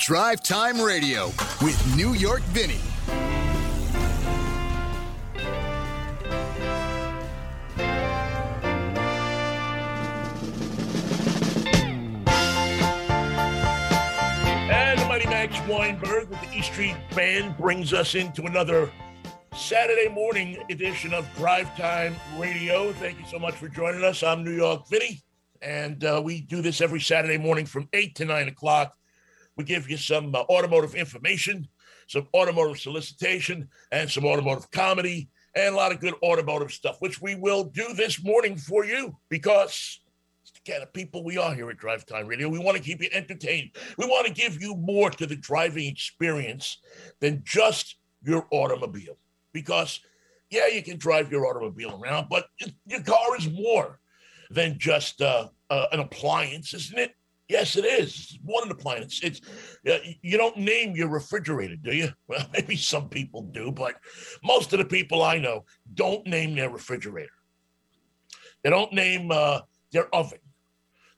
Drive Time Radio with New York Vinny. And the Mighty Max Weinberg with the E Street Band brings us into another Saturday morning edition of Drive Time Radio. Thank you so much for joining us. I'm New York Vinny, and uh, we do this every Saturday morning from 8 to 9 o'clock. We give you some uh, automotive information, some automotive solicitation, and some automotive comedy, and a lot of good automotive stuff, which we will do this morning for you because it's the kind of people we are here at Drive Time Radio. We want to keep you entertained. We want to give you more to the driving experience than just your automobile. Because, yeah, you can drive your automobile around, but your car is more than just uh, uh, an appliance, isn't it? Yes, it is. It's more than an appliance. It's you don't name your refrigerator, do you? Well, maybe some people do, but most of the people I know don't name their refrigerator. They don't name uh, their oven.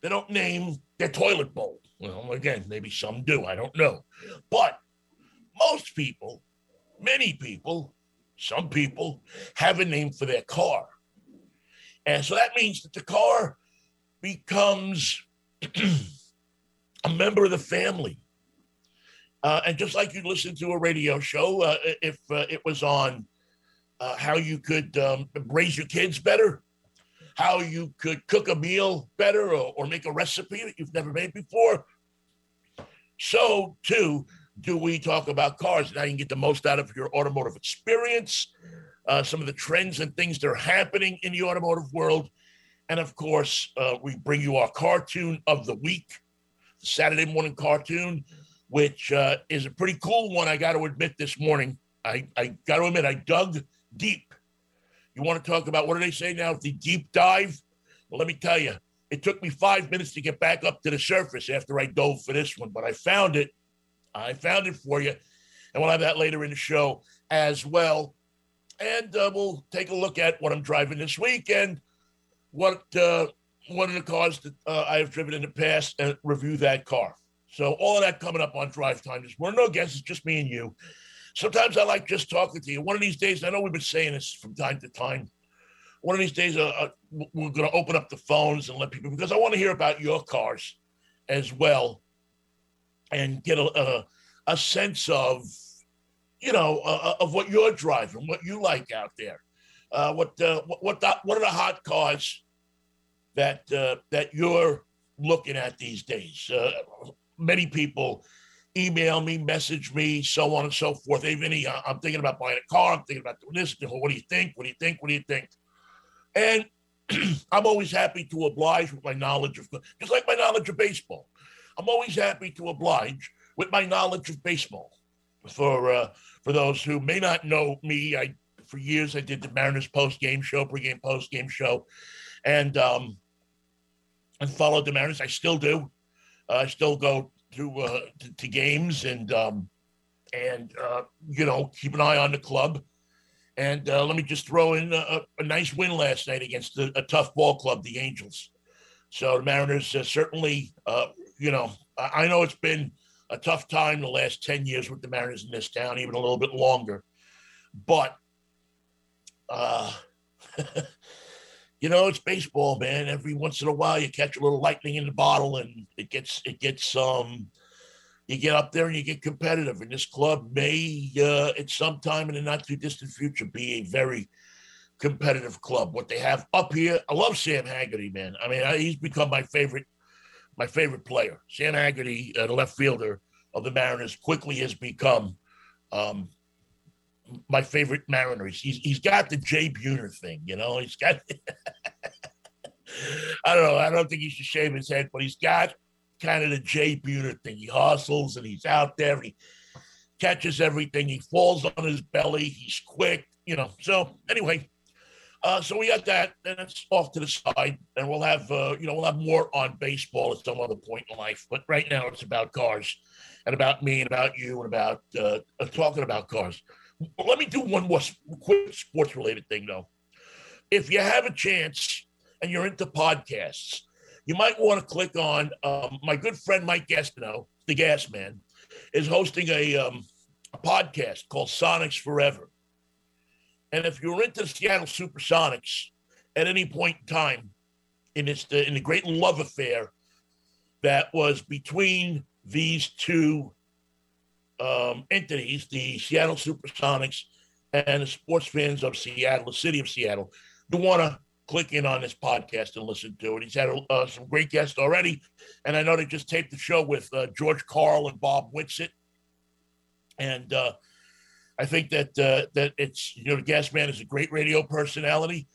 They don't name their toilet bowl. Well, again, maybe some do. I don't know. But most people, many people, some people have a name for their car. And so that means that the car becomes a member of the family. Uh, and just like you listen to a radio show, uh, if uh, it was on uh, how you could um, raise your kids better, how you could cook a meal better, or, or make a recipe that you've never made before, so too do we talk about cars how you can get the most out of your automotive experience, uh, some of the trends and things that are happening in the automotive world. And of course, uh, we bring you our cartoon of the week, Saturday morning cartoon, which uh, is a pretty cool one. I got to admit this morning. I, I got to admit, I dug deep. You want to talk about what do they say now? The deep dive? Well, let me tell you, it took me five minutes to get back up to the surface after I dove for this one, but I found it. I found it for you. And we'll have that later in the show as well. And uh, we'll take a look at what I'm driving this week and what uh, one of the cars that uh, I have driven in the past and review that car. So all of that coming up on Drive Time this morning. No guests, it's just me and you. Sometimes I like just talking to you. One of these days, I know we've been saying this from time to time. One of these days, uh, uh, we're going to open up the phones and let people because I want to hear about your cars as well, and get a a, a sense of you know uh, of what you're driving, what you like out there, uh, what uh, what what, the, what are the hot cars that uh, that you're looking at these days? Uh, many people email me, message me, so on and so forth. Hey, Vinny, I'm thinking about buying a car. I'm thinking about doing this. What do you think? What do you think? What do you think? And I'm always happy to oblige with my knowledge of, just like my knowledge of baseball. I'm always happy to oblige with my knowledge of baseball. For uh, for those who may not know me, I for years I did the Mariners post game show, pregame post game show, and um, and followed the Mariners. I still do. Uh, I still go to uh, to, to games and um, and uh, you know keep an eye on the club. And uh, let me just throw in a, a nice win last night against a, a, tough ball club, the Angels. So the Mariners uh, certainly, uh, you know, I, know it's been a tough time the last ten years with the Mariners in this town, even a little bit longer. But uh, you know, it's baseball, man. Every once in a while, you catch a little lightning in the bottle, and it gets it gets um, you get up there and you get competitive. And this club may, uh, at some time in the not too distant future, be a very competitive club. What they have up here, I love Sam Haggerty, man. I mean, I, he's become my favorite, my favorite player. Sam Haggerty, uh, the left fielder of the Mariners, quickly has become. Um, my favorite Mariners. He's he's got the Jay Buhner thing, you know. He's got. I don't know. I don't think he should shave his head, but he's got kind of the Jay Buhner thing. He hustles and he's out there. he catches everything. He falls on his belly. He's quick, you know. So anyway, uh, so we got that, and it's off to the side, and we'll have uh, you know we'll have more on baseball at some other point in life. But right now it's about cars, and about me, and about you, and about uh, talking about cars. Let me do one more quick sports related thing though. If you have a chance and you're into podcasts, you might want to click on um, my good friend Mike Gastineau. the Gas Man, is hosting a, um, a podcast called Sonics Forever. And if you're into Seattle Supersonics at any point in time in this in the great love affair that was between these two um, entities, the Seattle Supersonics and the sports fans of Seattle, the city of Seattle, you want to click in on this podcast and listen to it. He's had uh, some great guests already, and I know they just taped the show with uh, George Karl and Bob Whitsitt, and uh, I think that uh, that it's you know the Gas Man is a great radio personality,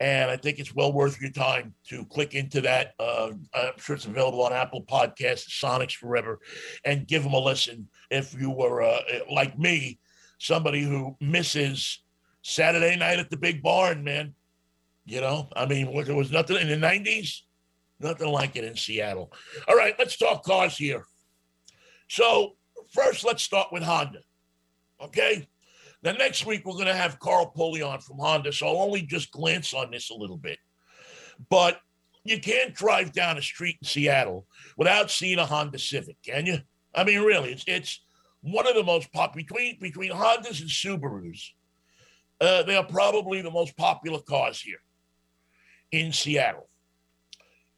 and I think it's well worth your time to click into that. Uh, I'm sure it's available on Apple Podcasts, Sonics Forever, and give them a listen if you were uh, like me, somebody who misses Saturday night at the Big Barn, man. You know, I mean, there was nothing in the 90s, nothing like it in Seattle. All right, let's talk cars here. So, first, let's start with Honda. Okay. Then next week, we're going to have Carl Pulley on from Honda. So I'll only just glance on this a little bit. But you can't drive down a street in Seattle without seeing a Honda Civic, can you? I mean, really, it's it's one of the most pop between between Hondas and Subarus. Uh, they are probably the most popular cars here in Seattle.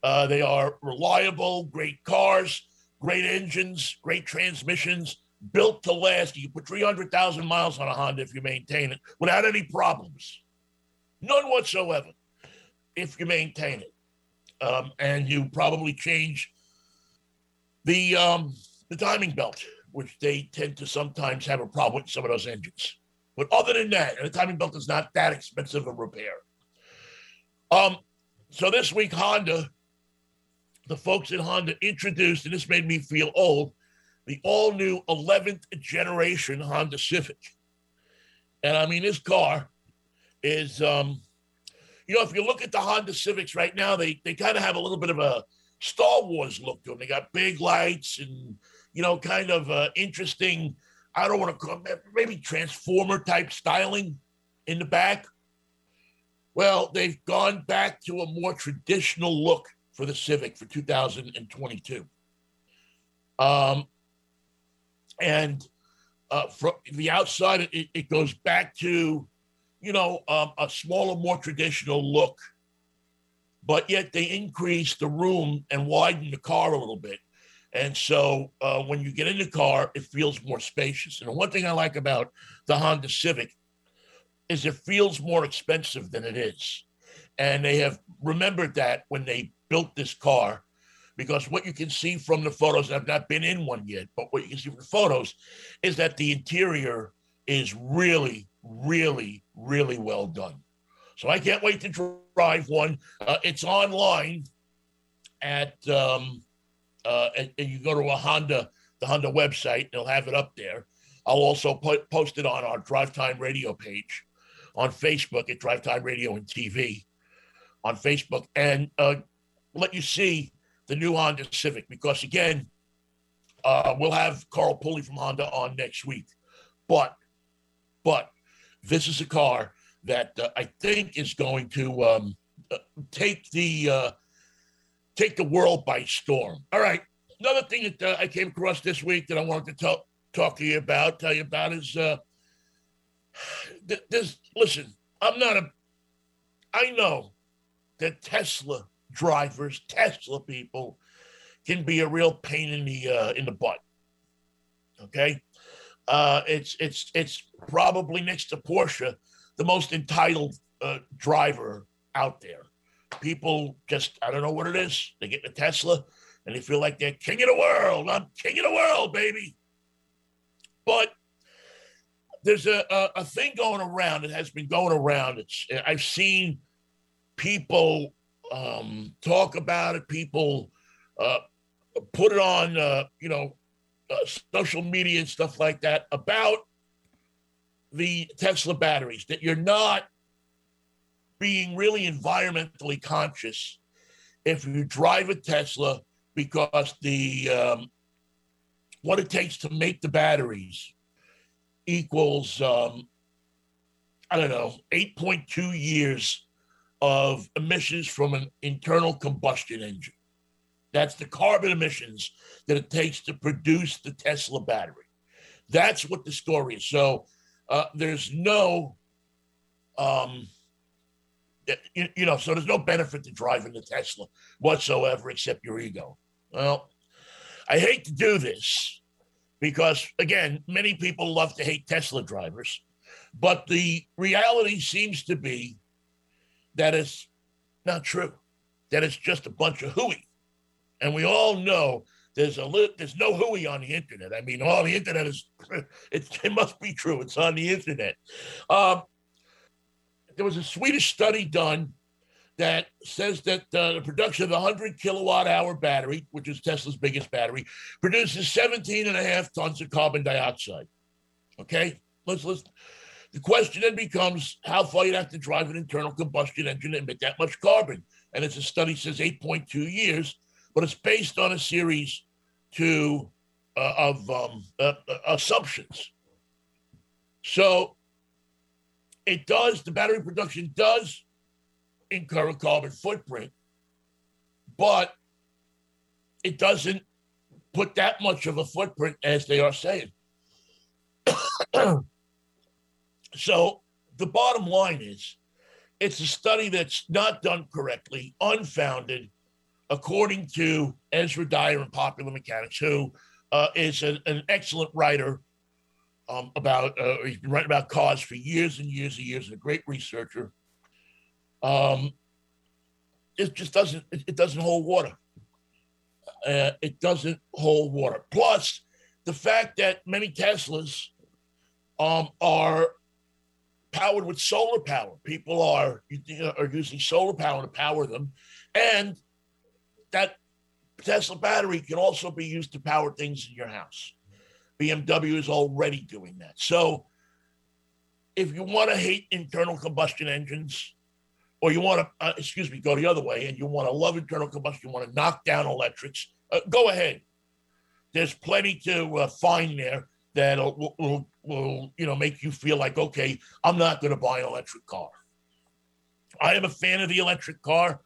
Uh, they are reliable, great cars, great engines, great transmissions, built to last. You put 300,000 miles on a Honda if you maintain it without any problems. None whatsoever if you maintain it. Um, and you probably change the um, the timing belt, which they tend to sometimes have a problem with some of those engines. But other than that, the timing belt is not that expensive a repair. Um, so this week, Honda, the folks at Honda introduced, and this made me feel old, the all new 11th generation Honda Civic. And I mean, this car is, um, you know, if you look at the Honda Civics right now, they, they kind of have a little bit of a Star Wars look to them. They got big lights and, you know, kind of uh, interesting, I don't want to call maybe transformer type styling in the back. Well, they've gone back to a more traditional look for the Civic for 2022. Um, and uh, from the outside, it, it goes back to, you know, um, a smaller, more traditional look. But yet they increase the room and widen the car a little bit. And so uh, when you get in the car, it feels more spacious. And one thing I like about the Honda Civic is it feels more expensive than it is. And they have remembered that when they built this car because what you can see from the photos, I've not been in one yet, but what you can see from the photos is that the interior is really, really, really well done. So I can't wait to drive one. Uh, it's online at, um, uh, and, and, you go to a Honda, the Honda website, they'll have it up there. I'll also put, post it on our Drive Time Radio page on Facebook at Drive Time Radio and TV on Facebook and uh, let you see the new Honda Civic because again, uh, we'll have Carl Pulley from Honda on next week. But, but this is a car that uh, I think is going to um, uh, take the uh, take the world by storm. All right, another thing that uh, I came across this week that I wanted to talk talk to you about, tell you about is uh, this. Listen, I'm not a. I know that Tesla drivers, Tesla people, can be a real pain in the uh, in the butt. Okay, uh, it's it's it's probably next to Porsche the most entitled uh, driver out there. People just I don't know what it is. They get a Tesla and they feel like they're king of the world. I'm king of the world, baby. But there's a, a, a thing going around. It has been going around. It's I've seen people um, talk about it. People uh, put it on, uh, you know, uh, social media and stuff like that about the Tesla batteries. That you're not being really environmentally conscious if you drive a Tesla because the um, what it takes to make the batteries equals um, I don't know 8.2 years of emissions from an internal combustion engine. That's the carbon emissions that it takes to produce the Tesla battery. That's what the story is. So uh, there's no, um, you, you know, so there's no benefit to driving the Tesla whatsoever except your ego. Well, I hate to do this because, again, many people love to hate Tesla drivers, but the reality seems to be that it's not true, that it's just a bunch of hooey. And we all know there's a li- there's no hooey on the internet. I mean, all the internet is it, it must be true. It's on the internet. Um, there was a Swedish study done that says that uh, the production of a 100 kilowatt hour battery, which is Tesla's biggest battery, produces 17 and a half tons of carbon dioxide. Okay, let's let's. The question then becomes how far you'd have to drive an internal combustion engine to emit that much carbon. And as a study says, 8.2 years, but it's based on a series to uh, of um, uh, uh, assumptions. So it does. The battery production does incur a carbon footprint, but it doesn't put that much of a footprint as they are saying. so the bottom line is it's a study that's not done correctly, unfounded, according to Ezra Dyer in Popular Mechanics, who uh, is an excellent writer um, about, uh, he's been writing about cars for years and years and years, a great researcher. Um, it just doesn't, it, it doesn't hold water. Uh, it doesn't hold water. Plus, the fact that many Teslas um, are powered with solar power. People are are using solar power to power them, and that Tesla battery can also be used to power things in your house. BMW is already doing that. So if you want to hate internal combustion engines, or you want to, uh, excuse me, go the other way, and you want to love internal combustion, you want to knock down electrics, uh, go ahead. There's plenty to uh, find there that will, will, will, you know, make you feel like, okay, I'm not going to buy an electric car. I am a fan of the electric car.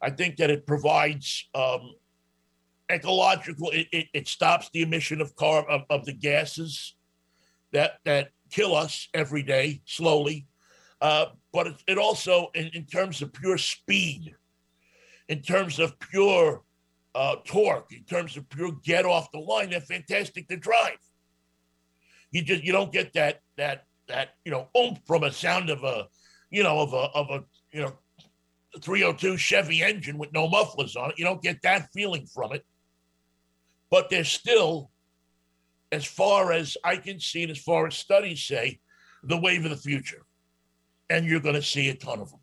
I think that it provides um, ecological. It, it, it, stops the emission of car of, of the gases that that kill us every day slowly. Uh, but it, it also, in, in, terms of pure speed, in terms of pure uh, torque, in terms of pure get off the line, they're fantastic to drive. You just you don't get that that that you know oomph from a sound of a you know of a of a you know 302 Chevy engine with no mufflers on it. You don't get that feeling from it. But there's still, as far as I can see, and as far as studies say, the wave of the future. And you're going to see a ton of them.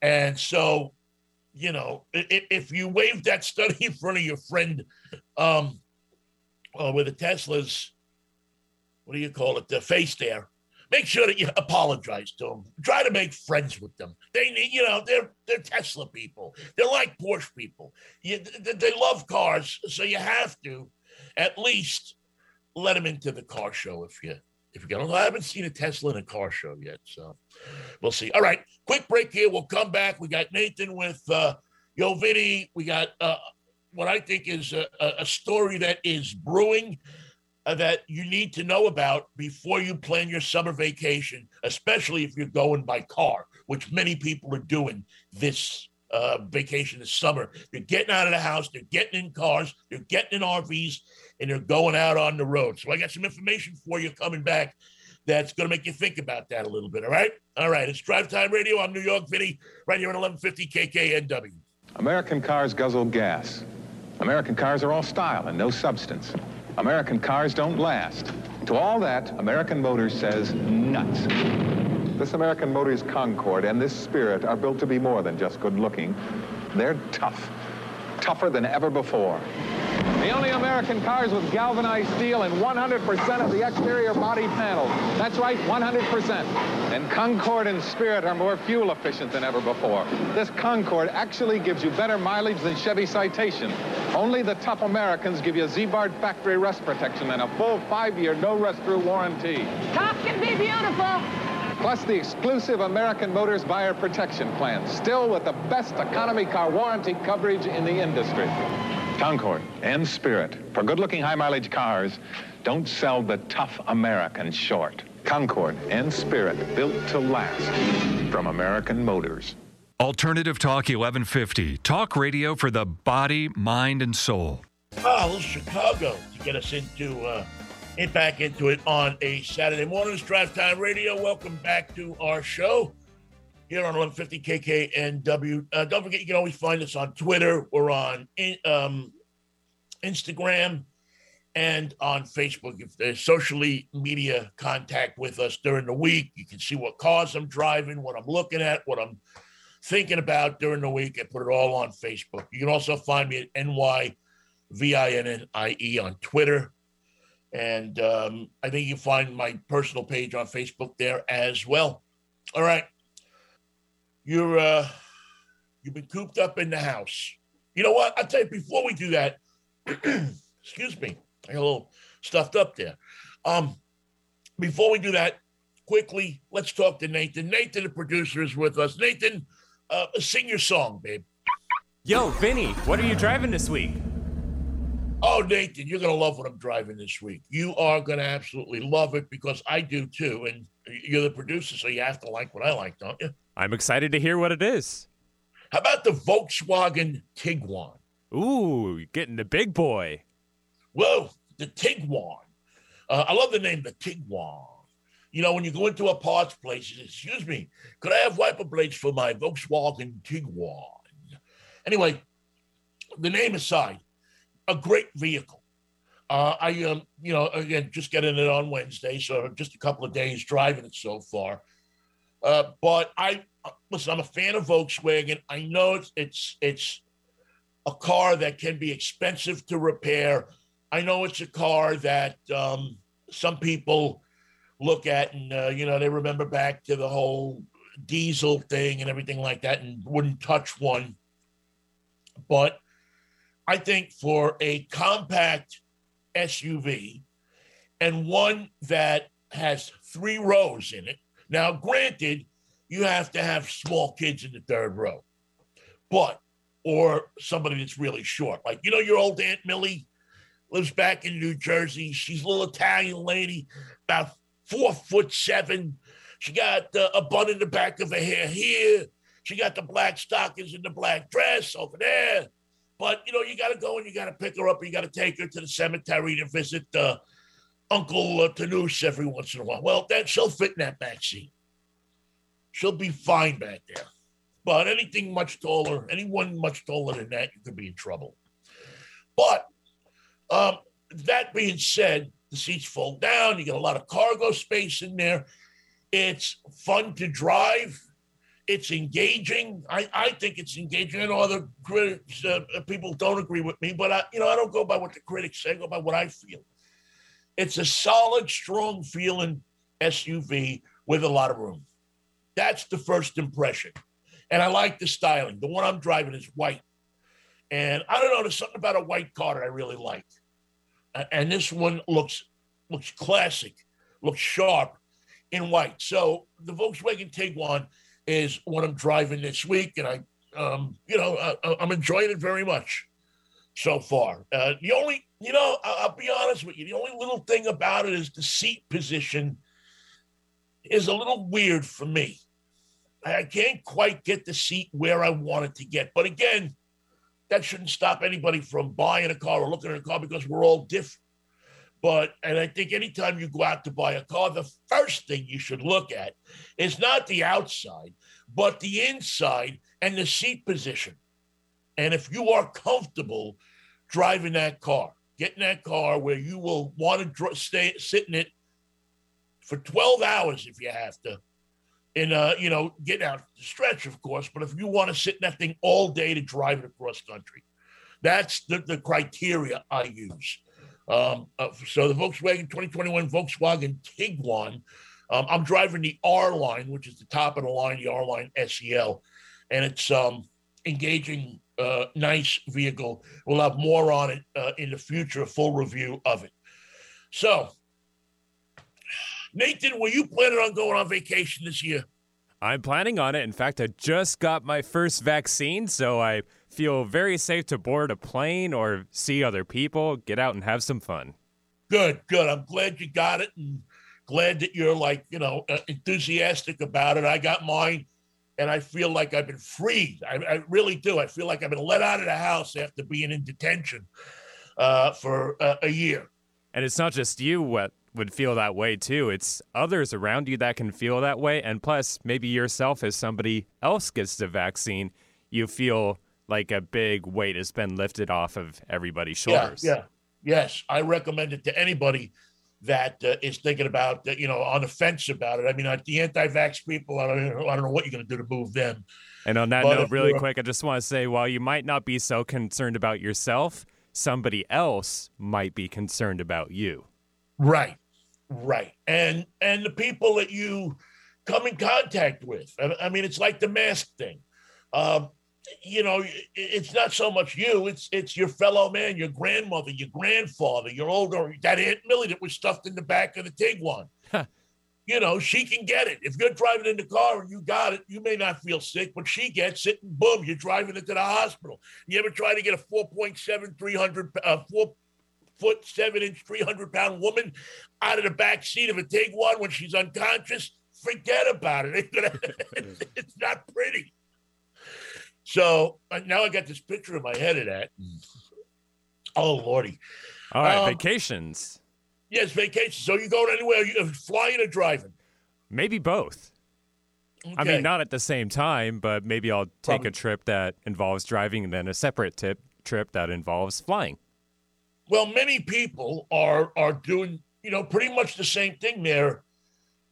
And so, you know, if, if you wave that study in front of your friend um, uh, with the Tesla's, what do you call it, the face there, make sure that you apologize to them. Try to make friends with them. They need, you know, they're they're Tesla people. They're like Porsche people. You, they love cars, so you have to at least let them into the car show if you if you get. I haven't seen a Tesla in a car show yet, so we'll see. All right, quick break here. We'll come back. We got Nathan with uh, Yo Vinny. We got uh, what I think is a, a story that is brewing that you need to know about before you plan your summer vacation, especially if you're going by car, which many people are doing this uh, vacation this summer. They're getting out of the house, they're getting in cars, they're getting in RVs, and they're going out on the road. So I got some information for you coming back that's going to make you think about that a little bit. All right. All right. It's Drive Time Radio. I'm New York Vinny, right here on 1150 KKNW. American cars guzzle gas. American cars are all style and no substance. American cars don't last. To all that, American Motors says nuts. This American Motors Concord and this Spirit are built to be more than just good looking. They're tough, tougher than ever before. The only American cars with galvanized steel and 100% of the exterior body panels. That's right, 100%. And Concord and Spirit are more fuel efficient than ever before. This Concord actually gives you better mileage than Chevy Citation. Only the tough Americans give you Ziebart factory rust protection and a full five-year no rust through warranty. Top can be beautiful. plus the exclusive American Motors buyer protection plan, still with the best economy car warranty coverage in the industry. Concord and Spirit, for good-looking high-mileage cars, don't sell the tough American short. Concord and Spirit, built to last from American Motors. Alternative Talk 1150, talk radio for the body, mind, and soul. Little Chicago to get us into uh, it back into it on a Saturday morning. It's Drive Time Radio. Welcome back to our show here on 1150 KKNW. Uh, don't forget, you can always find us on Twitter. We're on um, Instagram and on Facebook. If there's socially media contact with us during the week, you can see what cars I'm driving, what I'm looking at, what I'm thinking about during the week, and put it all on Facebook. You can also find me at NYVINNIE on Twitter. And um, I think you find my personal page on Facebook there as well. All right. You're uh you've been cooped up in the house. You know what? I'll tell you before we do that, excuse me. I got a little stuffed up there. Um, before we do that, quickly, let's talk to Nathan. Nathan, the producer, is with us. Nathan, uh, sing your song, babe. Yo, Vinny, what are you driving this week? Oh, Nathan, you're going to love what I'm driving this week. You are going to absolutely love it because I do too. And you're the producer, so you have to like what I like, don't you? I'm excited to hear what it is. How about the Volkswagen Tiguan? Ooh, getting the big boy. Whoa, the Tiguan. Uh, I love the name, the Tiguan. You know, when you go into a parts place, you say, excuse me, could I have wiper blades for my Volkswagen Tiguan? Anyway, the name aside, a great vehicle. Uh, I, um, you know, again, just getting it on Wednesday, so just a couple of days driving it so far. Uh, but I listen. I'm a fan of Volkswagen. I know it's it's it's a car that can be expensive to repair. I know it's a car that um, some people look at and uh, you know they remember back to the whole diesel thing and everything like that and wouldn't touch one. But I think for a compact SUV and one that has three rows in it. Now, granted, you have to have small kids in the third row, but or somebody that's really short. Like, you know, your old Aunt Millie lives back in New Jersey. She's a little Italian lady, about four foot seven. She got uh, a bun in the back of her hair here. She got the black stockings and the black dress over there. But you know, you got to go and you got to pick her up. And you got to take her to the cemetery to visit uh, Uncle uh, every once in a while. Well, then she'll fit in that back seat. She'll be fine back there. But anything much taller, anyone much taller than that, you could be in trouble. But um, that being said, the seats fold down. You get a lot of cargo space in there. It's fun to drive. It's engaging. I, I think it's engaging. I know other critics, uh, people don't agree with me, but I, you know, I don't go by what the critics say. I go by what I feel. It's a solid, strong feeling SUV with a lot of room. That's the first impression. And I like the styling. The one I'm driving is white. And I don't know, there's something about a white car that I really like. And this one looks looks classic, looks sharp in white. So the Volkswagen Tiguan is what I'm driving this week, and I, um, you know, I, am enjoying it very much so far. Uh, the only, you know, I'll, I'll be honest with you, the only little thing about it is the seat position is a little weird for me. I can't quite get the seat where I want it to get. But again, that shouldn't stop anybody from buying a car or looking at a car because we're all different. But, and I think anytime you go out to buy a car, the first thing you should look at is not the outside, but the inside and the seat position. And if you are comfortable driving that car, getting that car where you will want to dr- stay, sit in it for 12 hours if you have to, And, uh, you know, getting out the stretch, of course. But if you want to sit in that thing all day to drive it across country, that's the, the criteria I use. Um, uh, so the Volkswagen 2021 Volkswagen Tiguan, um, I'm driving the R line, which is the top of the line, the R line SEL, and it's um, engaging, uh, nice vehicle. We'll have more on it uh, in the future, a full review of it. So Nathan, were you planning on going on vacation this year? I'm planning on it. In fact, I just got my first vaccine, so I feel very safe to board a plane or see other people, get out and have some fun. Good, good. I'm glad you got it and glad that you're like, you know, uh, enthusiastic about it. I got mine and I feel like I've been freed. I, I really do. I feel like I've been let out of the house after being in detention uh, for uh, a year. And it's not just you what would feel that way too. It's others around you that can feel that way. And plus, maybe yourself as somebody else gets the vaccine, you feel like a big weight has been lifted off of everybody's shoulders. Yeah, yeah. Yes, I recommend it to anybody that uh, is thinking about, uh, you know, on the fence about it. I mean, uh, the anti-vax people, I don't, know, I don't know what you're going to do to move them. And on that but note, really quick, I just want to say, while you might not be so concerned about yourself, somebody else might be concerned about you. Right, right, and and the people that you come in contact with. I, I mean, it's like the mask thing. Um, you know, it's not so much you; it's it's your fellow man, your grandmother, your grandfather, your older that Aunt Millie that was stuffed in the back of the Tiguan. you know, she can get it. If you're driving in the car and you got it, you may not feel sick, but she gets it, and boom, you're driving it to the hospital. You ever try to get a 4.7, 300, uh, four foot seven inch, 300 pound woman out of the back seat of a Tiguan when she's unconscious? Forget about it. it's not pretty. So uh, now I got this picture in my head of that. Oh, Lordy. All right, um, vacations. Yes, vacations. So you going anywhere? You flying or driving? Maybe both. Okay. I mean, not at the same time, but maybe I'll take Probably. a trip that involves driving and then a separate tip, trip that involves flying. Well, many people are are doing, you know, pretty much the same thing there.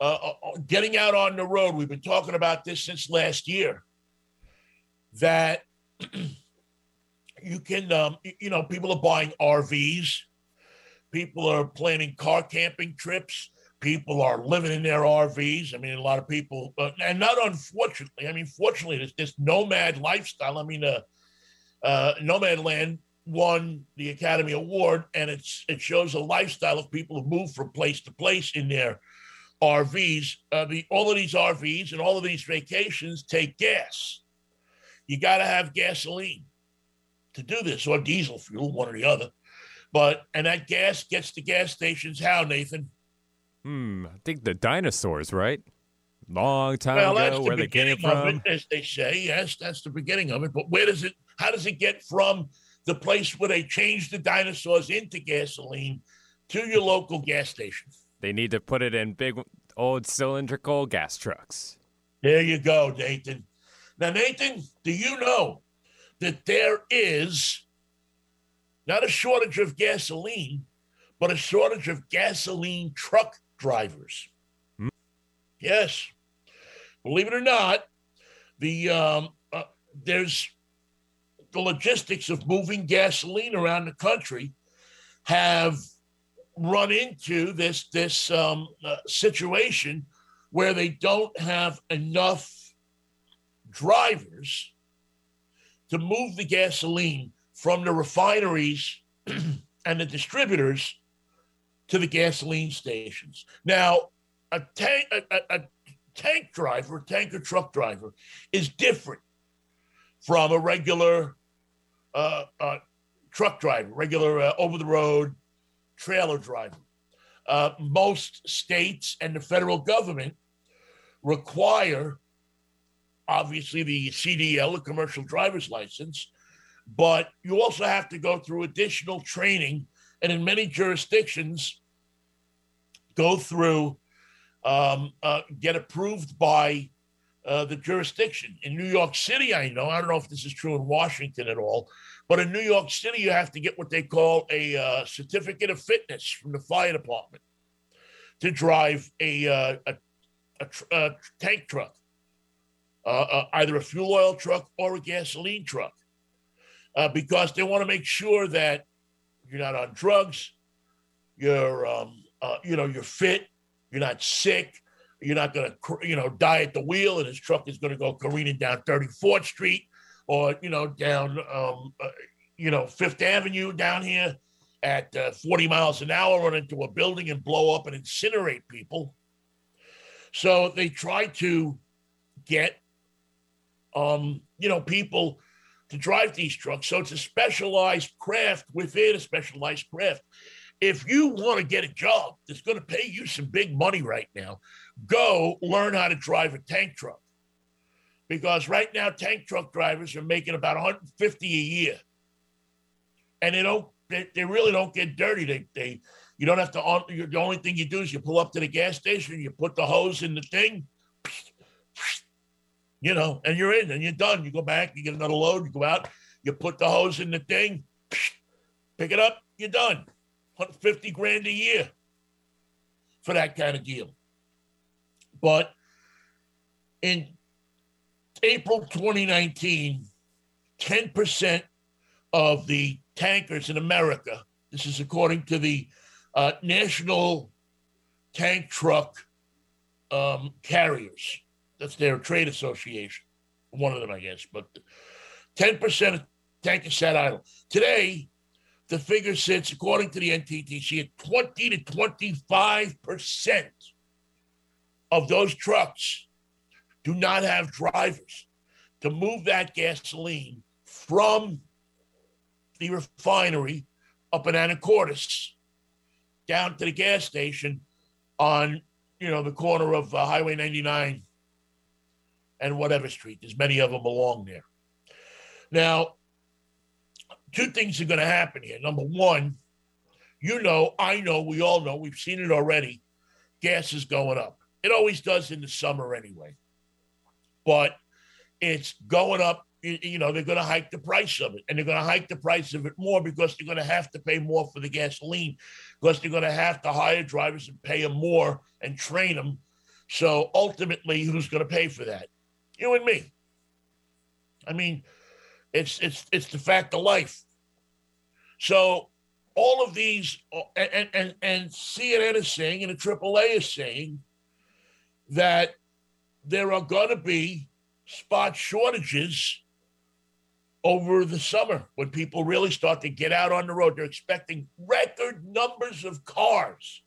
Uh, uh, uh getting out on the road. We've been talking about this since last year. That you can, um, you know, people are buying RVs People are planning car camping trips. People are living in their RVs. I mean, a lot of people, uh, and not unfortunately. I mean, fortunately, this, this nomad lifestyle. I mean, uh, uh, Nomadland won the Academy Award, and it's it shows a lifestyle of people who move from place to place in their RVs. Uh, the all of these RVs and all of these vacations take gas. You got to have gasoline to do this, or diesel fuel, one or the other. But and that gas gets to gas stations how, Nathan? Hmm, I think the dinosaurs, right? Long time well, ago, where they came from. It, as they say, yes, that's the beginning of it. But where does it? How does it get from the place where they changed the dinosaurs into gasoline to your local gas station? They need to put it in big old cylindrical gas trucks. There you go, Nathan. Now, Nathan, do you know that there is not a shortage of gasoline, but a shortage of gasoline truck drivers. Hmm. Yes, believe it or not, the um, uh, there's the logistics of moving gasoline around the country have run into this this um, uh, situation where they don't have enough drivers to move the gasoline from the refineries and the distributors to the gasoline stations. Now, a tank, a, a, tank driver, tanker truck driver, is different from a regular uh, uh, truck driver, regular uh, over the road trailer driver. Uh, most states and the federal government require, obviously, the CDL, the commercial driver's license, but you also have to go through additional training, and in many jurisdictions, go through um, uh, get approved by uh, the jurisdiction. In New York City, I know I don't know if this is true in Washington at all, but in New York City, you have to get what they call a uh, certificate of fitness from the fire department to drive a uh, a, a, a, tank truck, uh, uh, either a fuel oil truck or a gasoline truck uh, because they want to make sure that you're not on drugs, you're um, uh, you know you're fit, you're not sick, you're not going to you know die at the wheel, and his truck is going to go careening down 34th Street or you know down um, uh, you know Fifth Avenue down here at uh, 40 miles an hour, run into a building and blow up and incinerate people. So they try to get, um, you know, people to drive these trucks. So it's a specialized craft within a specialized craft. If you want to get a job that's going to pay you some big money right now, go learn how to drive a tank truck. Because right now, tank truck drivers are making about 150 a year, and they don't. They, they really don't get dirty. They they you don't have to. The only thing you do is you pull up to the gas station, you put the hose in the thing, you know, and you're in, and you're done. You go back, you get another load, you go out, you put the hose in the thing, pick it up, you're done. 150 grand a year for that kind of deal. But in April 2019, 10% of the tankers in America, this is according to the uh, National Tank Truck um, Carriers, that's their trade association, one of them, I guess, but 10% of tankers sat idle. Today, the figure sits, according to the NTTC, at 20 to 25% of those trucks do not have drivers to move that gasoline from the refinery up in Anacortes down to the gas station on, you know, the corner of uh, Highway 99 and whatever street. There's many of them along there. Now, two things are going to happen here. Number one, you know, I know, we all know, we've seen it already. Gas is going up. It always does in the summer anyway. But it's going up. You know, they're going to hike the price of it, and they're going to hike the price of it more because they're going to have to pay more for the gasoline, because they're going to have to hire drivers and pay them more and train them. So ultimately, who's going to pay for that? You and me. I mean, it's it's it's the fact of life. So all of these, and and and CNN is saying, and the AAA is saying that there are going to be spot shortages over the summer when people really start to get out on the road. They're expecting record numbers of cars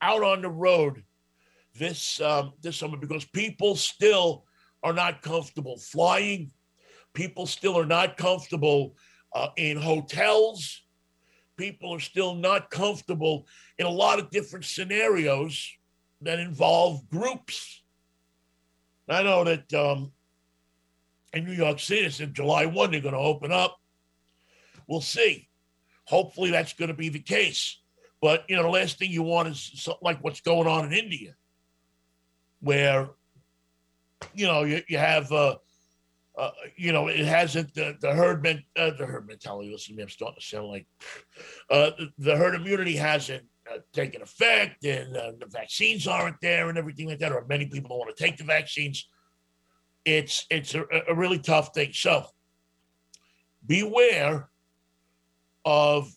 out on the road this um, this summer because people still are not comfortable flying. People still are not comfortable uh, in hotels. People are still not comfortable in a lot of different scenarios that involve groups. I know that um, in New York City, it's in July 1, they're going to open up. We'll see. Hopefully, that's going to be the case. But, you know, the last thing you want is something like what's going on in India, where, you know, you, you have, uh, uh, you know, it hasn't the, the herd men, uh, the herd mentality. Listen to me, I'm starting to sound like uh, the, the herd immunity hasn't uh, taken effect and uh, the vaccines aren't there and everything like that, or many people don't want to take the vaccines. It's it's a, a really tough thing. So beware of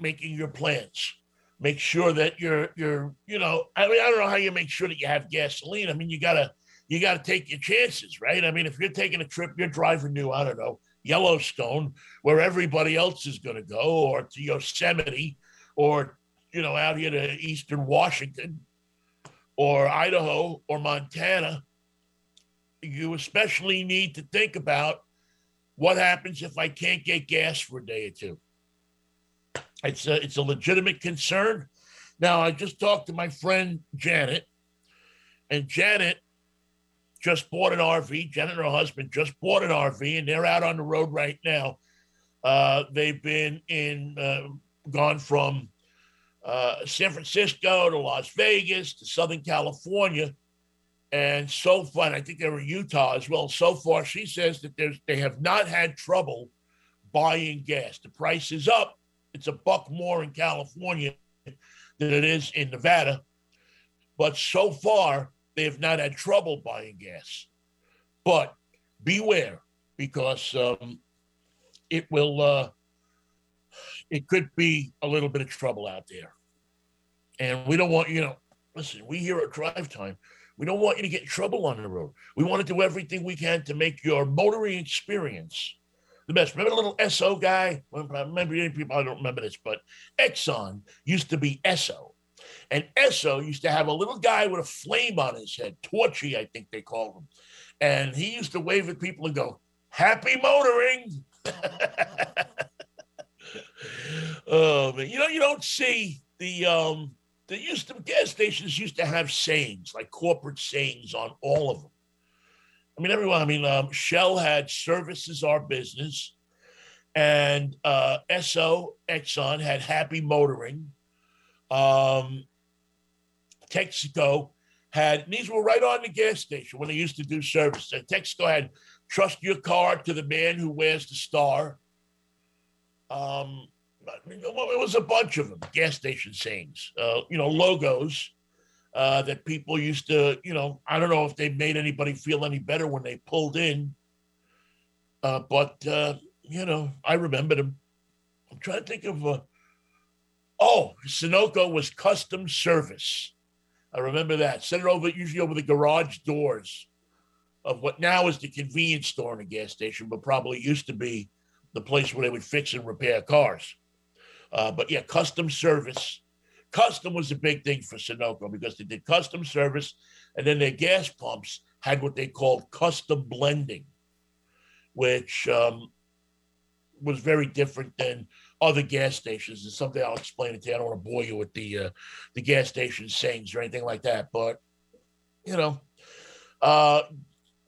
making your plans. Make sure that you're you're you know I mean I don't know how you make sure that you have gasoline. I mean you gotta you gotta take your chances, right? I mean if you're taking a trip, you're driving to I don't know Yellowstone, where everybody else is to go, or to Yosemite, or you know out here to eastern Washington or Idaho or Montana, you especially need to think about what happens if I can't get gas for a day or two. It's a, it's a legitimate concern. Now, I just talked to my friend Janet, and Janet just bought an RV. Janet and her husband just bought an RV, and they're out on the road right now. Uh, they've been in uh, gone from uh, San Francisco to Las Vegas to Southern California. And so far, I think they were Utah as well. So far, she says that there's, they have not had trouble buying gas. The price is up. It's a buck more in California than it is in Nevada. But so far, they have not had trouble buying gas. But beware because um, it will uh, it could be a little bit of trouble out there. And we don't want, you know, listen, we here at Drive Time, we don't want you to get in trouble on the road. We want to do everything we can to make your motoring experience the best. Remember the little Esso guy? I remember any people, I don't remember this, but Exxon used to be Esso. And Esso used to have a little guy with a flame on his head, Torchy, I think they called him. And he used to wave at people and go, Happy motoring. oh man, you know, you don't see the um the used to gas stations used to have sayings, like corporate sayings on all of them. I mean, everyone, I mean, um, Shell had services our business, and uh, Esso Exxon had happy motoring. Um, Texaco had these were right on the gas station when they used to do service. And Texaco had trust your car to the man who wears the star. Um, it was a bunch of them, gas station sayings, uh, you know, logos uh, that people used to, you know, I don't know if they made anybody feel any better when they pulled in, uh, but uh, you know, I remember them. I'm trying to think of. Uh, oh, Sunoco was custom service. I remember that. Set it over usually over the garage doors of what now is the convenience store in a gas station, but probably used to be the place where they would fix and repair cars. Uh, but yeah, custom service. Custom was a big thing for Sunoco because they did custom service, and then their gas pumps had what they called custom blending, which um, was very different than other gas stations. And someday I'll explain it to you. I don't want to bore you with the uh, the gas station sayings or anything like that, but you know, uh,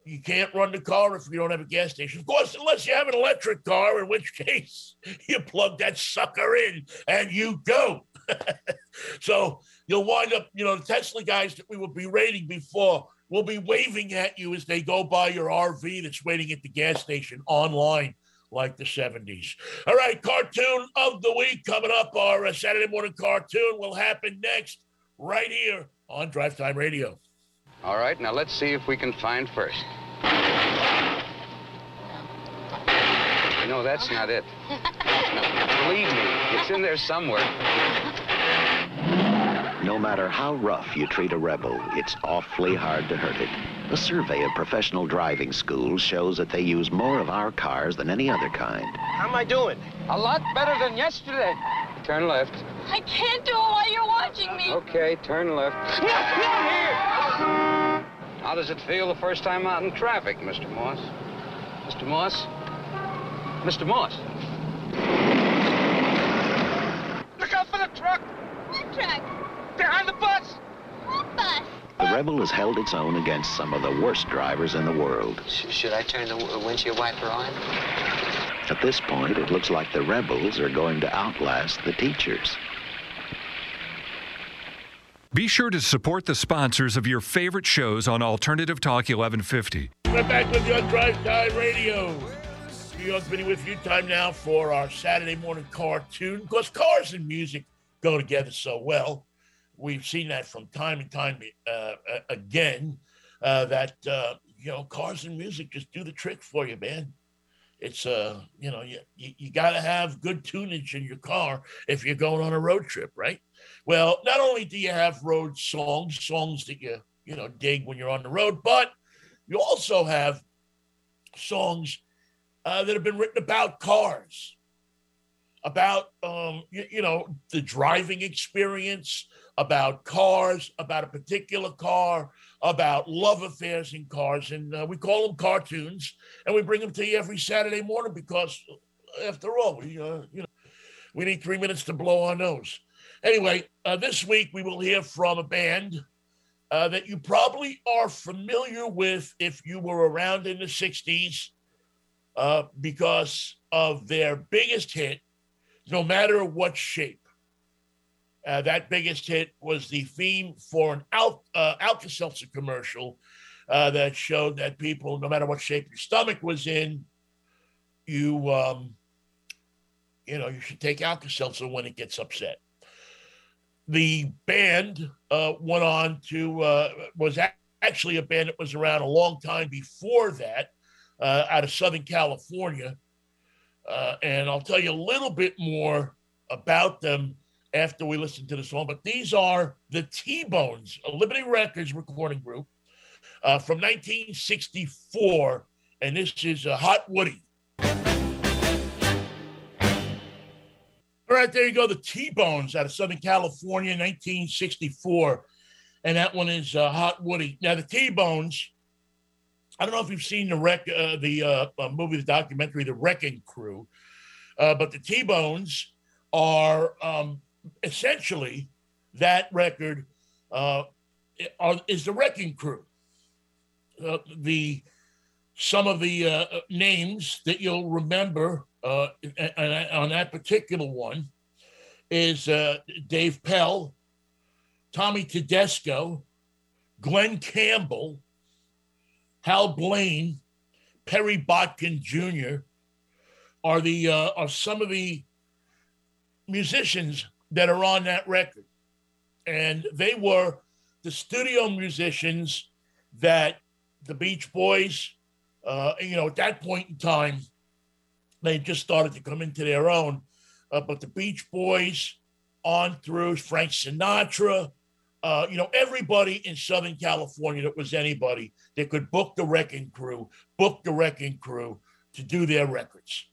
you can't run the car if you don't have a gas station. Of course, unless you have an electric car, in which case you plug that sucker in and you go. so you'll wind up, you know, the Tesla guys that we will be rating before will be waving at you as they go by your RV that's waiting at the gas station online like the 70s. All right, cartoon of the week coming up. Our uh, Saturday morning cartoon will happen next right here on Drive Time Radio. All right, now let's see if we can find first. No, that's not it. No, believe me, it's in there somewhere. No matter how rough you treat a rebel, it's awfully hard to hurt it. A survey of professional driving schools shows that they use more of our cars than any other kind. How am I doing? A lot better than yesterday. Turn left. I can't do it while you're watching me. Okay, turn left. How does it feel the first time out in traffic, Mr. Moss? Mr. Moss? Mr. Moss? Look out for the truck! What truck? Behind the bus! What bus? The Rebel has held its own against some of the worst drivers in the world. Sh- should I turn the w- windshield wiper on? At this point, it looks like the rebels are going to outlast the teachers. Be sure to support the sponsors of your favorite shows on Alternative Talk 1150. We're back with you on Drive Time Radio. New York Vinny with you. Time now for our Saturday morning cartoon. Because cars and music go together so well. We've seen that from time and time uh, again. Uh, that uh, you know, cars and music just do the trick for you, man. It's uh, you know, you you, you got to have good tunage in your car if you're going on a road trip, right? Well, not only do you have road songs, songs that you you know dig when you're on the road, but you also have songs uh, that have been written about cars, about um, you, you know the driving experience, about cars, about a particular car, about love affairs in cars, and uh, we call them cartoons, and we bring them to you every Saturday morning because, after all, we uh, you know we need three minutes to blow our nose. Anyway, uh, this week we will hear from a band uh, that you probably are familiar with if you were around in the 60s uh, because of their biggest hit, no matter what shape. Uh, that biggest hit was the theme for an Al- uh, Alka-Seltzer commercial uh, that showed that people, no matter what shape your stomach was in, you, um, you know, you should take Alka-Seltzer when it gets upset. The band uh, went on to uh, was a- actually a band that was around a long time before that uh, out of southern california. And i'll tell you a little bit more about them after we listen to the song but these are the t-bones a liberty records recording group uh, from 1964 and this is a hot woody All right, there you go. The T Bones out of Southern California, 1964. And that one is uh, Hot Woody. Now, the T Bones, I don't know if you've seen the rec, uh, the uh, uh, movie, the documentary, The Wrecking Crew, uh, but the T Bones are um, essentially that record uh, are, is the Wrecking Crew. Uh, the some of the uh, names that you'll remember uh, on that particular one is uh, Dave Pell, Tommy Tedesco, Glen Campbell, Hal Blaine, Perry Botkin Jr. are the uh, are some of the musicians that are on that record, and they were the studio musicians that the Beach Boys, uh, you know, at that point in time, they just started to come into their own. Uh, but the Beach Boys, on through Frank Sinatra, uh, you know, everybody in Southern California that was anybody that could book the Wrecking Crew, book the Wrecking Crew to do their records.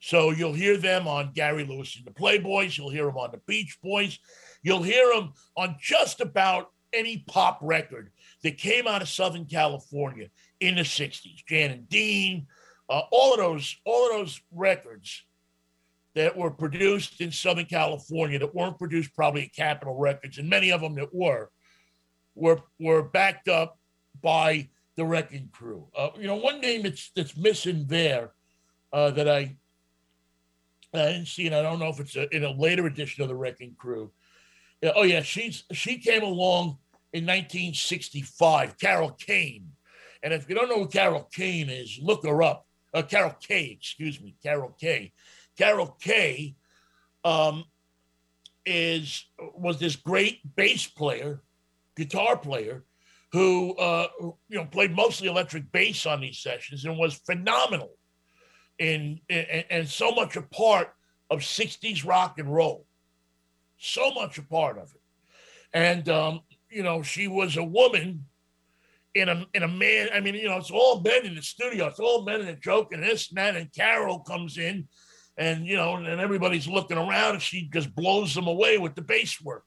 So you'll hear them on Gary Lewis and the Playboys. You'll hear them on the Beach Boys. You'll hear them on just about any pop record that came out of Southern California in the 60s. Jan and Dean, uh, all of those, all of those records that were produced in Southern California that weren't produced probably at Capitol Records, and many of them that were, were were backed up by the Wrecking Crew. Uh, you know, one name that's that's missing there uh, that I Didn't see, and I don't know if it's a, in a later edition of the Wrecking Crew. Yeah, oh yeah, she's she came along in 1965. Carol Kane, and if you don't know who Carol Kane is, look her up. Uh, Carol Kaye, excuse me, Carol Kaye. Carol Kaye um, is was this great bass player, guitar player, who uh, you know played mostly electric bass on these sessions and was phenomenal in, in and so much a part of 60s rock and roll. So much a part of it. And um, you know she was a woman in a in a man i mean you know it's all men in the studio. It's all men in the joke and this and that. And carol comes in and you know and everybody's looking around and she just blows them away with the bass work.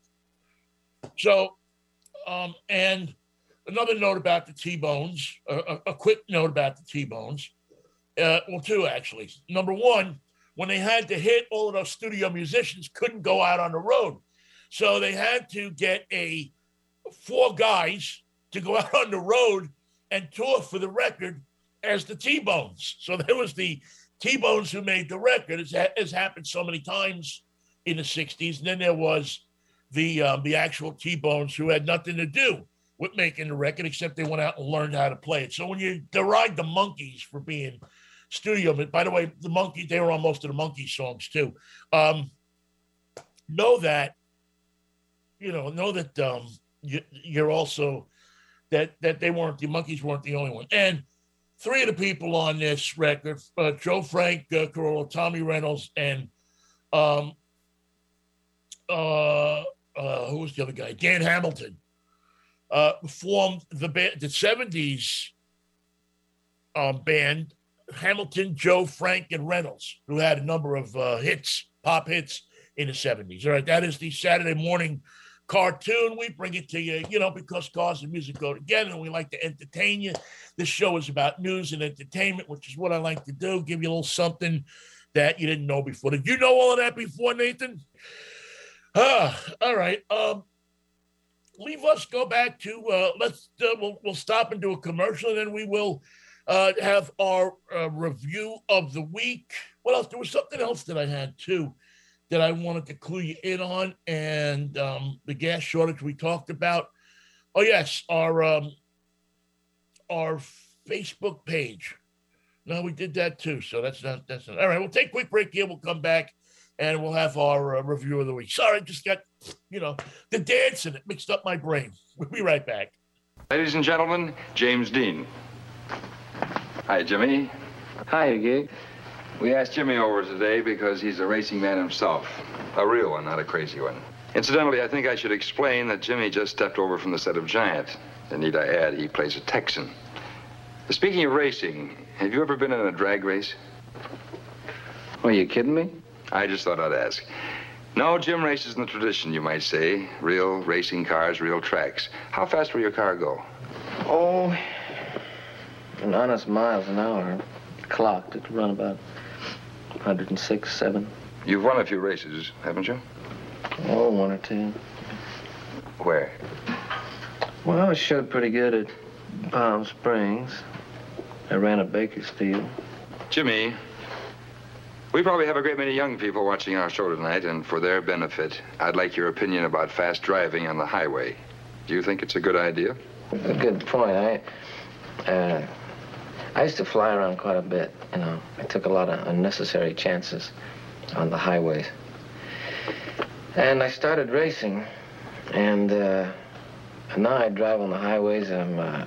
So um and another note about the t-bones a, a quick note about the t-bones uh, well, two actually. Number one, when they had to hit, all of those studio musicians couldn't go out on the road, so they had to get a four guys to go out on the road and tour for the record as the T Bones. So there was the T Bones who made the record, as has happened so many times in the '60s, and then there was the um, the actual T Bones who had nothing to do with making the record except they went out and learned how to play it. So when you deride the Monkees for being studio. But by the way, the monkey, they were on most of the monkey songs too. Um, know that, you know, know that um, you, you're also that that they weren't the Monkees weren't the only one. And three of the people on this record, uh, Joe Frank uh, Carollo, Tommy Reynolds, and um, uh, uh, who was the other guy? Dan Hamilton. Uh, formed the band, the 70s um, band Hamilton, Joe, Frank, and Reynolds, who had a number of uh, hits, pop hits in the 70s. All right, that is the Saturday morning cartoon. We bring it to you, you know, because cars and music go together and we like to entertain you. This show is about news and entertainment, which is what I like to do, give you a little something that you didn't know before. Did you know all of that before, Nathan? Ah, all right. Um, leave us go back to uh, let's uh, we'll, we'll stop and do a commercial and then we will uh, have our uh, review of the week. What else? There was something else that I had too that I wanted to clue you in on, and um, the gas shortage we talked about. Oh yes, our um, our Facebook page. No, we did that too. So that's not that's not all right. We'll take a quick break here. We'll come back and we'll have our uh, review of the week. Sorry, just got you know the dance in it mixed up my brain. We'll be right back. Ladies and gentlemen, James Dean. Hi, Jimmy. Hi, Gig. We asked Jimmy over today because he's a racing man himself. A real one, not a crazy one. Incidentally, I think I should explain that Jimmy just stepped over from the set of Giant. And need I add, he plays a Texan. Speaking of racing, have you ever been in a drag race? Are you kidding me? I just thought I'd ask. No, Jim races in the tradition, you might say. Real racing cars, real tracks. How fast will your car go? Oh, an honest miles an hour. Clocked, it run about 106, 7. You've won a few races, haven't you? Oh, one or two. Where? Well, I showed pretty good at Palm Springs. I ran at Bakersfield. Jimmy, we probably have a great many young people watching our show tonight, and for their benefit, I'd like your opinion about fast driving on the highway. Do you think it's a good idea? A good point. I, uh, I used to fly around quite a bit. You know, I took a lot of unnecessary chances on the highways. And I started racing, and, uh, and now I drive on the highways. I'm uh,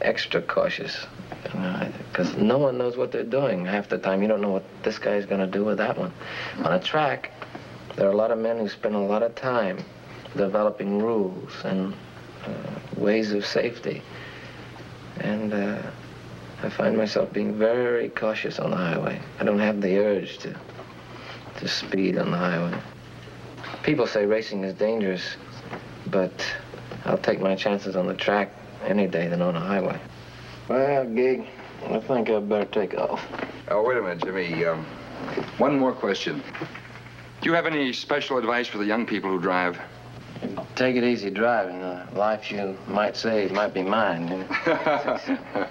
extra cautious, you know, because no one knows what they're doing half the time. You don't know what this guy's going to do with that one. On a track, there are a lot of men who spend a lot of time developing rules and uh, ways of safety. And uh, I find myself being very cautious on the highway. I don't have the urge to, to speed on the highway. People say racing is dangerous, but I'll take my chances on the track any day than on a highway. Well, Gig, I think I'd better take off. Oh, wait a minute, Jimmy. Um, one more question. Do you have any special advice for the young people who drive? Take it easy driving. The life you might save might be mine. You know?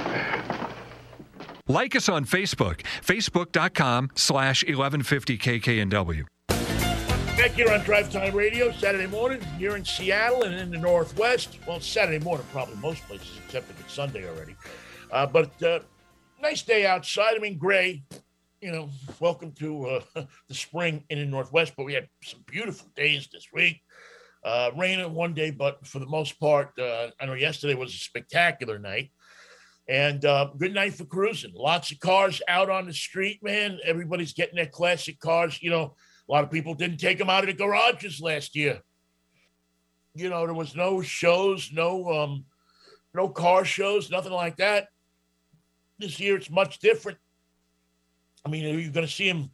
Like us on Facebook, facebook.com slash 1150 KKNW. Back here on Drive Time Radio, Saturday morning, here in Seattle and in the Northwest. Well, Saturday morning, probably most places, except if it's Sunday already. Uh, but uh, nice day outside. I mean, gray. You know, welcome to uh, the spring in the Northwest, but we had some beautiful days this week. Uh, rain one day, but for the most part, uh, I know yesterday was a spectacular night. And uh, good night for cruising. Lots of cars out on the street, man. Everybody's getting their classic cars. You know, a lot of people didn't take them out of the garages last year. You know, there was no shows, no um, no car shows, nothing like that. This year it's much different. I mean, you're going to see them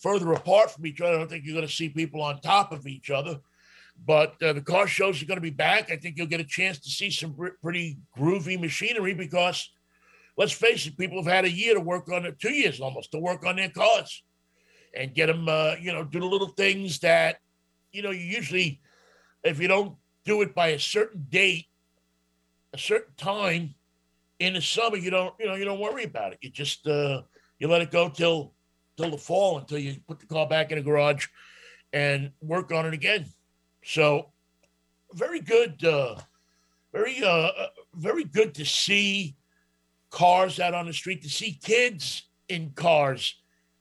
further apart from each other. I don't think you're going to see people on top of each other. But uh, the car shows are going to be back. I think you'll get a chance to see some pretty groovy machinery because, let's face it, people have had a year to work on it, two years almost to work on their cars and get them, uh, you know, do the little things that, you know, you usually, if you don't do it by a certain date, a certain time in the summer, you don't, you know, you don't worry about it. You just, uh, you let it go till, till the fall until you put the car back in the garage and work on it again. So, very good, uh, very, uh, uh, very good to see cars out on the street, to see kids in cars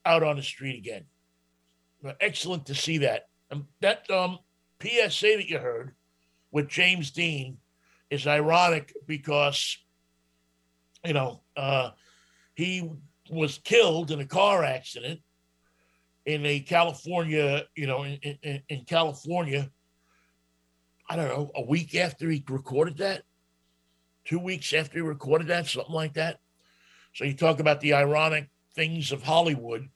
out on the street again. Excellent to see that. And that um, PSA that you heard with James Dean is ironic because, you know, uh, he was killed in a car accident in a California, you know, in, in, in California I don't know, a week after he recorded that, two weeks after he recorded that, something like that. So you talk about the ironic things of Hollywood,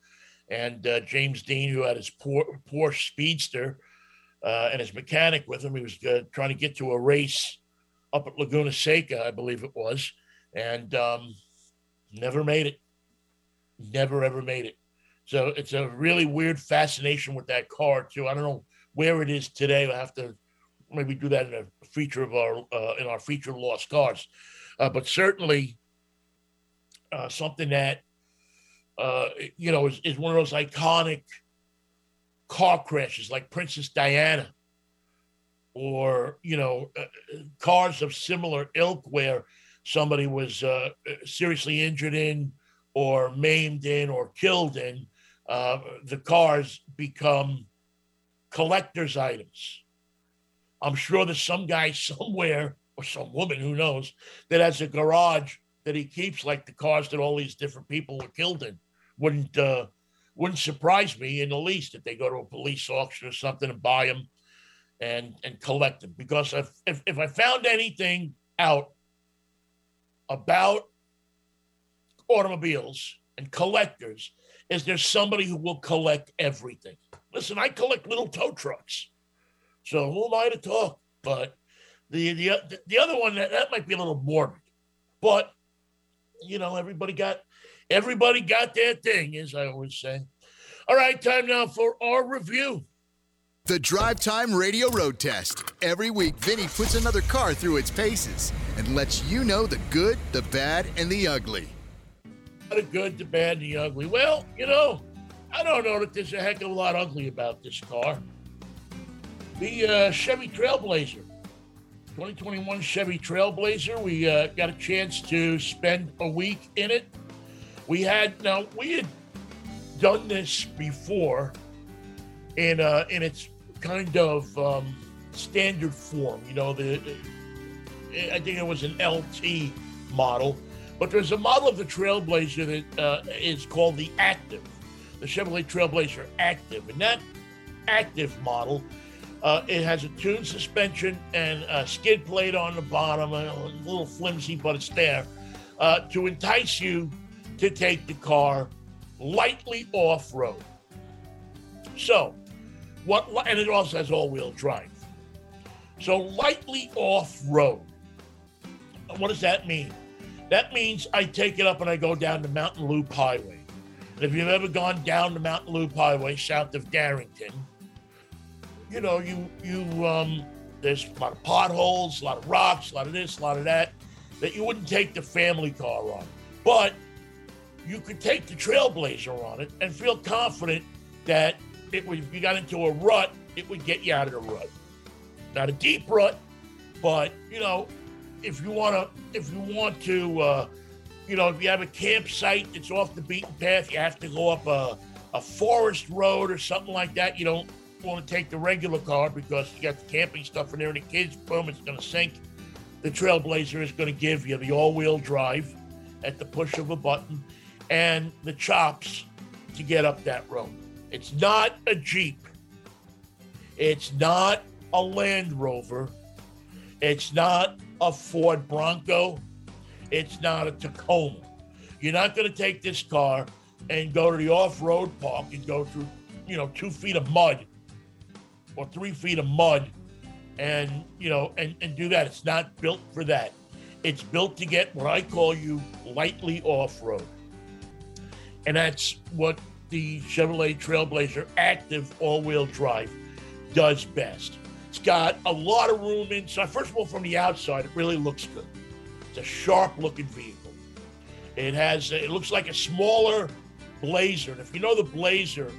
and uh, James Dean, who had his poor, Porsche Speedster uh, and his mechanic with him, he was uh, trying to get to a race up at Laguna Seca, I believe it was, and um, never made it. Never ever made it. So it's a really weird fascination with that car too. I don't know where it is today. I have to maybe do that in a feature of our uh, in our feature lost cars, uh, but certainly uh, something that uh, you know is, is one of those iconic car crashes like Princess Diana, or you know uh, cars of similar ilk where somebody was uh, seriously injured in, or maimed in, or killed in. the cars become collector's items I'm sure there's some guy somewhere or some woman who knows that has a garage that he keeps like the cars that all these different people were killed in. Wouldn't uh, wouldn't surprise me in the least if they go to a police auction or something and buy them and and collect them. Because if if, if I found anything out about automobiles and collectors, is there somebody who will collect everything. Listen, I collect little tow trucks, so who am I to talk? But the uh, the the other one that, that might be a little morbid, but you know everybody got everybody got their thing, as I always say. All right, time now for our review. The Drive Time Radio Road Test. Every week, Vinny puts another car through its paces and lets you know the good, the bad, and the ugly. The good, the bad, and the ugly. Well, you know, I don't know that there's a heck of a lot ugly about this car. The uh, Chevy Trailblazer, 2021 Chevy Trailblazer. We uh, got a chance to spend a week in it. We had now we had done this before in uh, in its kind of um, standard form. You know, the I think it was an LT model, but there's a model of the Trailblazer that uh, is called the Active, the Chevrolet Trailblazer Active, and that Active model. Uh, it has a tuned suspension and a skid plate on the bottom, a little flimsy, but it's there uh, to entice you to take the car lightly off road. So, what, and it also has all wheel drive. So, lightly off road. What does that mean? That means I take it up and I go down the Mountain Loop Highway. And if you've ever gone down the Mountain Loop Highway south of Darrington, you know, you, you, um, there's a lot of potholes, a lot of rocks, a lot of this, a lot of that, that you wouldn't take the family car on. But you could take the Trailblazer on it and feel confident that it would, if you got into a rut, it would get you out of the rut. Not a deep rut, but you know, if you want to, if you want to, uh, you know, if you have a campsite that's off the beaten path, you have to go up a, a forest road or something like that. You don't want to take the regular car because you got the camping stuff in there and the kids, boom, it's going to sink. The Trailblazer is going to give you the all-wheel drive at the push of a button and the chops to get up that road. It's not a Jeep. It's not a Land Rover. It's not a Ford Bronco. It's not a Tacoma. You're not going to take this car and go to the off-road park and go through, you know, two feet of mud or three feet of mud and, you know, and, and do that. It's not built for that. It's built to get what I call you lightly off-road. And that's what the Chevrolet Trailblazer active all-wheel drive does best. It's got a lot of room inside. First of all, from the outside, it really looks good. It's a sharp-looking vehicle. It has. It looks like a smaller Blazer. And if you know the Blazer,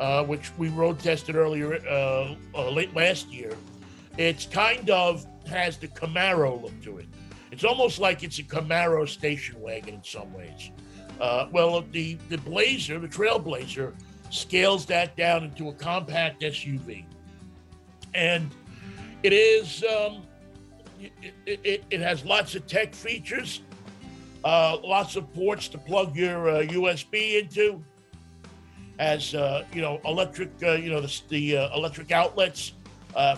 uh, which we road tested earlier, uh, uh, late last year, it's kind of has the Camaro look to it. It's almost like it's a Camaro station wagon in some ways. Uh, well, the the Blazer, the Trailblazer, scales that down into a compact SUV, and it is um, it, it, it, has lots of tech features, uh, lots of ports to plug your uh, USB into, as uh, you know, electric uh, you know the, the uh, electric outlets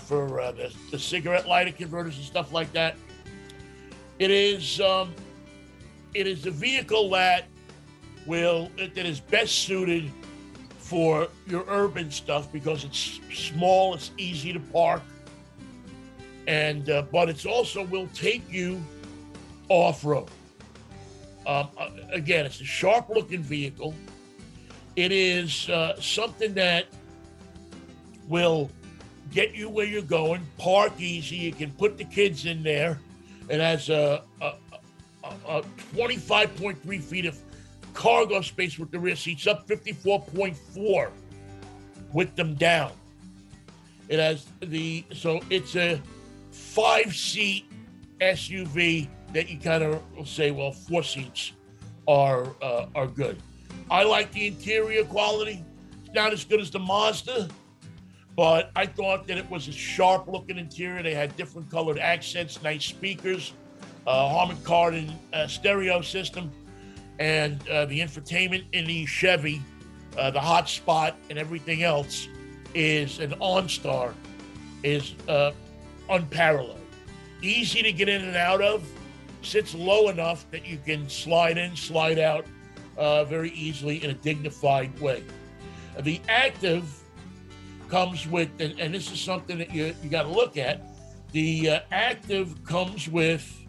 for the, the cigarette lighter converters and stuff like that. It is um, it is the vehicle that will that is best suited for your urban stuff because it's small, it's easy to park, and uh, but it's also will take you off road. Um, uh, again, it's a sharp looking vehicle. It is uh, something that will get you where you're going, park easy. You can put the kids in there. It has a, a, a, a 25.3 feet of cargo space with the rear seats up 54.4 with them down. It has the so it's a five seat SUV that you kind of say, well, four seats are uh, are good. I like the interior quality. It's not as good as the Mazda, but I thought that it was a sharp looking interior. They had different colored accents, nice speakers, uh, Harman Kardon uh, stereo system and uh, the infotainment in the Chevy, uh, the hotspot, and everything else is an OnStar, is uh, unparalleled. Easy to get in and out of, sits low enough that you can slide in, slide out uh, very easily in a dignified way. The active comes with, and, and this is something that you, you got to look at. The uh, active comes with,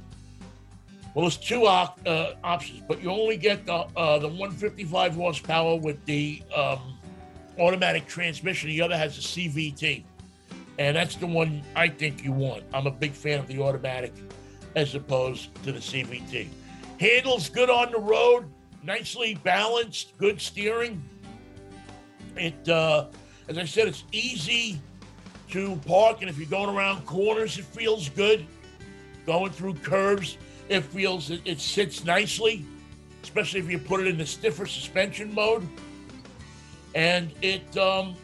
well, there's two op- uh, options, but you only get the, uh, the 155 horsepower with the um, automatic transmission. The other has a CVT. And that's the one I think you want. I'm a big fan of the automatic as opposed to the CVT. Handles good on the road, nicely balanced, good steering. It, uh, as I said, it's easy to park, and if you're going around corners, it feels good. Going through curves, it feels it, it sits nicely, especially if you put it in the stiffer suspension mode. And it, um,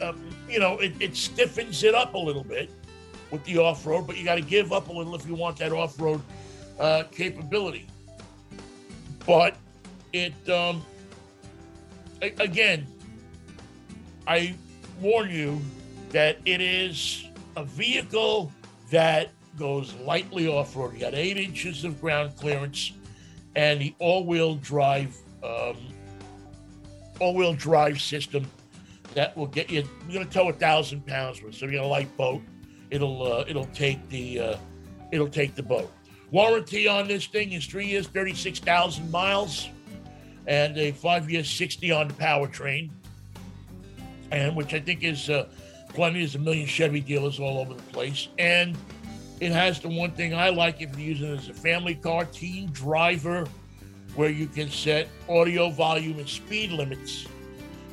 uh, you know, it, it stiffens it up a little bit with the off road, but you got to give up a little if you want that off road uh, capability. But it, um, a- again, I warn you that it is a vehicle that goes lightly off road. You got eight inches of ground clearance, and the all-wheel drive, um, all-wheel drive system that will get you. You're to tow a thousand pounds with, so you got a light boat. It'll uh, it'll take the uh, it'll take the boat. Warranty on this thing is three years, thirty-six thousand miles, and a five years, sixty on the powertrain, and which I think is uh, plenty. There's a million Chevy dealers all over the place, and it has the one thing I like if you're using it as a family car, teen driver, where you can set audio volume and speed limits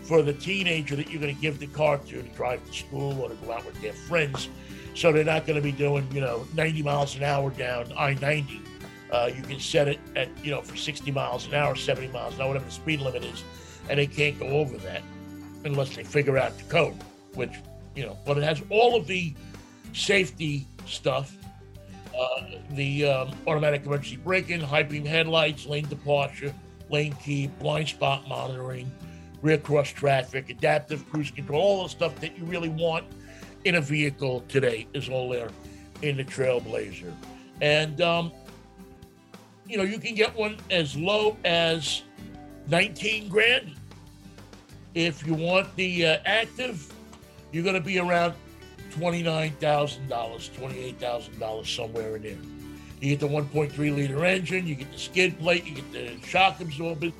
for the teenager that you're going to give the car to to drive to school or to go out with their friends. So they're not going to be doing, you know, 90 miles an hour down I 90. Uh, you can set it at, you know, for 60 miles an hour, 70 miles an hour, whatever the speed limit is, and they can't go over that unless they figure out the code, which, you know, but it has all of the safety stuff uh, the um, automatic emergency braking, high beam headlights, lane departure, lane keep, blind spot monitoring, rear cross traffic, adaptive cruise control, all the stuff that you really want in a vehicle today is all there in the Trailblazer. And, um, you know, you can get one as low as 19 grand. If you want the uh, active, you're going to be around $29,000, $28,000, somewhere in there. You get the 1.3 liter engine, you get the skid plate, you get the shock absorbers,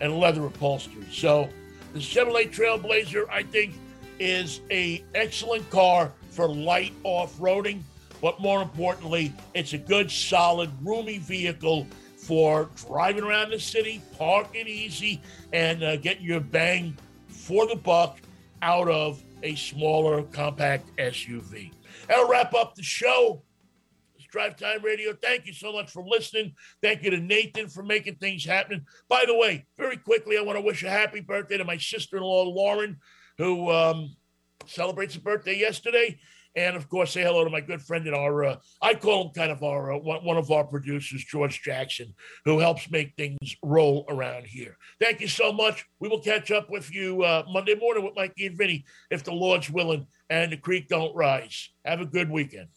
and leather upholstery. So the Chevrolet Trailblazer, I think, is a excellent car for light off-roading, but more importantly, it's a good, solid, roomy vehicle for driving around the city, parking easy, and uh, getting your bang for the buck out of a smaller, compact SUV. That'll wrap up the show. It's Drive Time Radio. Thank you so much for listening. Thank you to Nathan for making things happen. By the way, very quickly, I want to wish a happy birthday to my sister in law, Lauren, who um, celebrates a birthday yesterday. And of course, say hello to my good friend and our, uh, I call him kind of our, uh, one, one of our producers, George Jackson, who helps make things roll around here. Thank you so much. We will catch up with you uh, Monday morning with Mikey and Vinny, if the Lord's willing and the creek don't rise. Have a good weekend.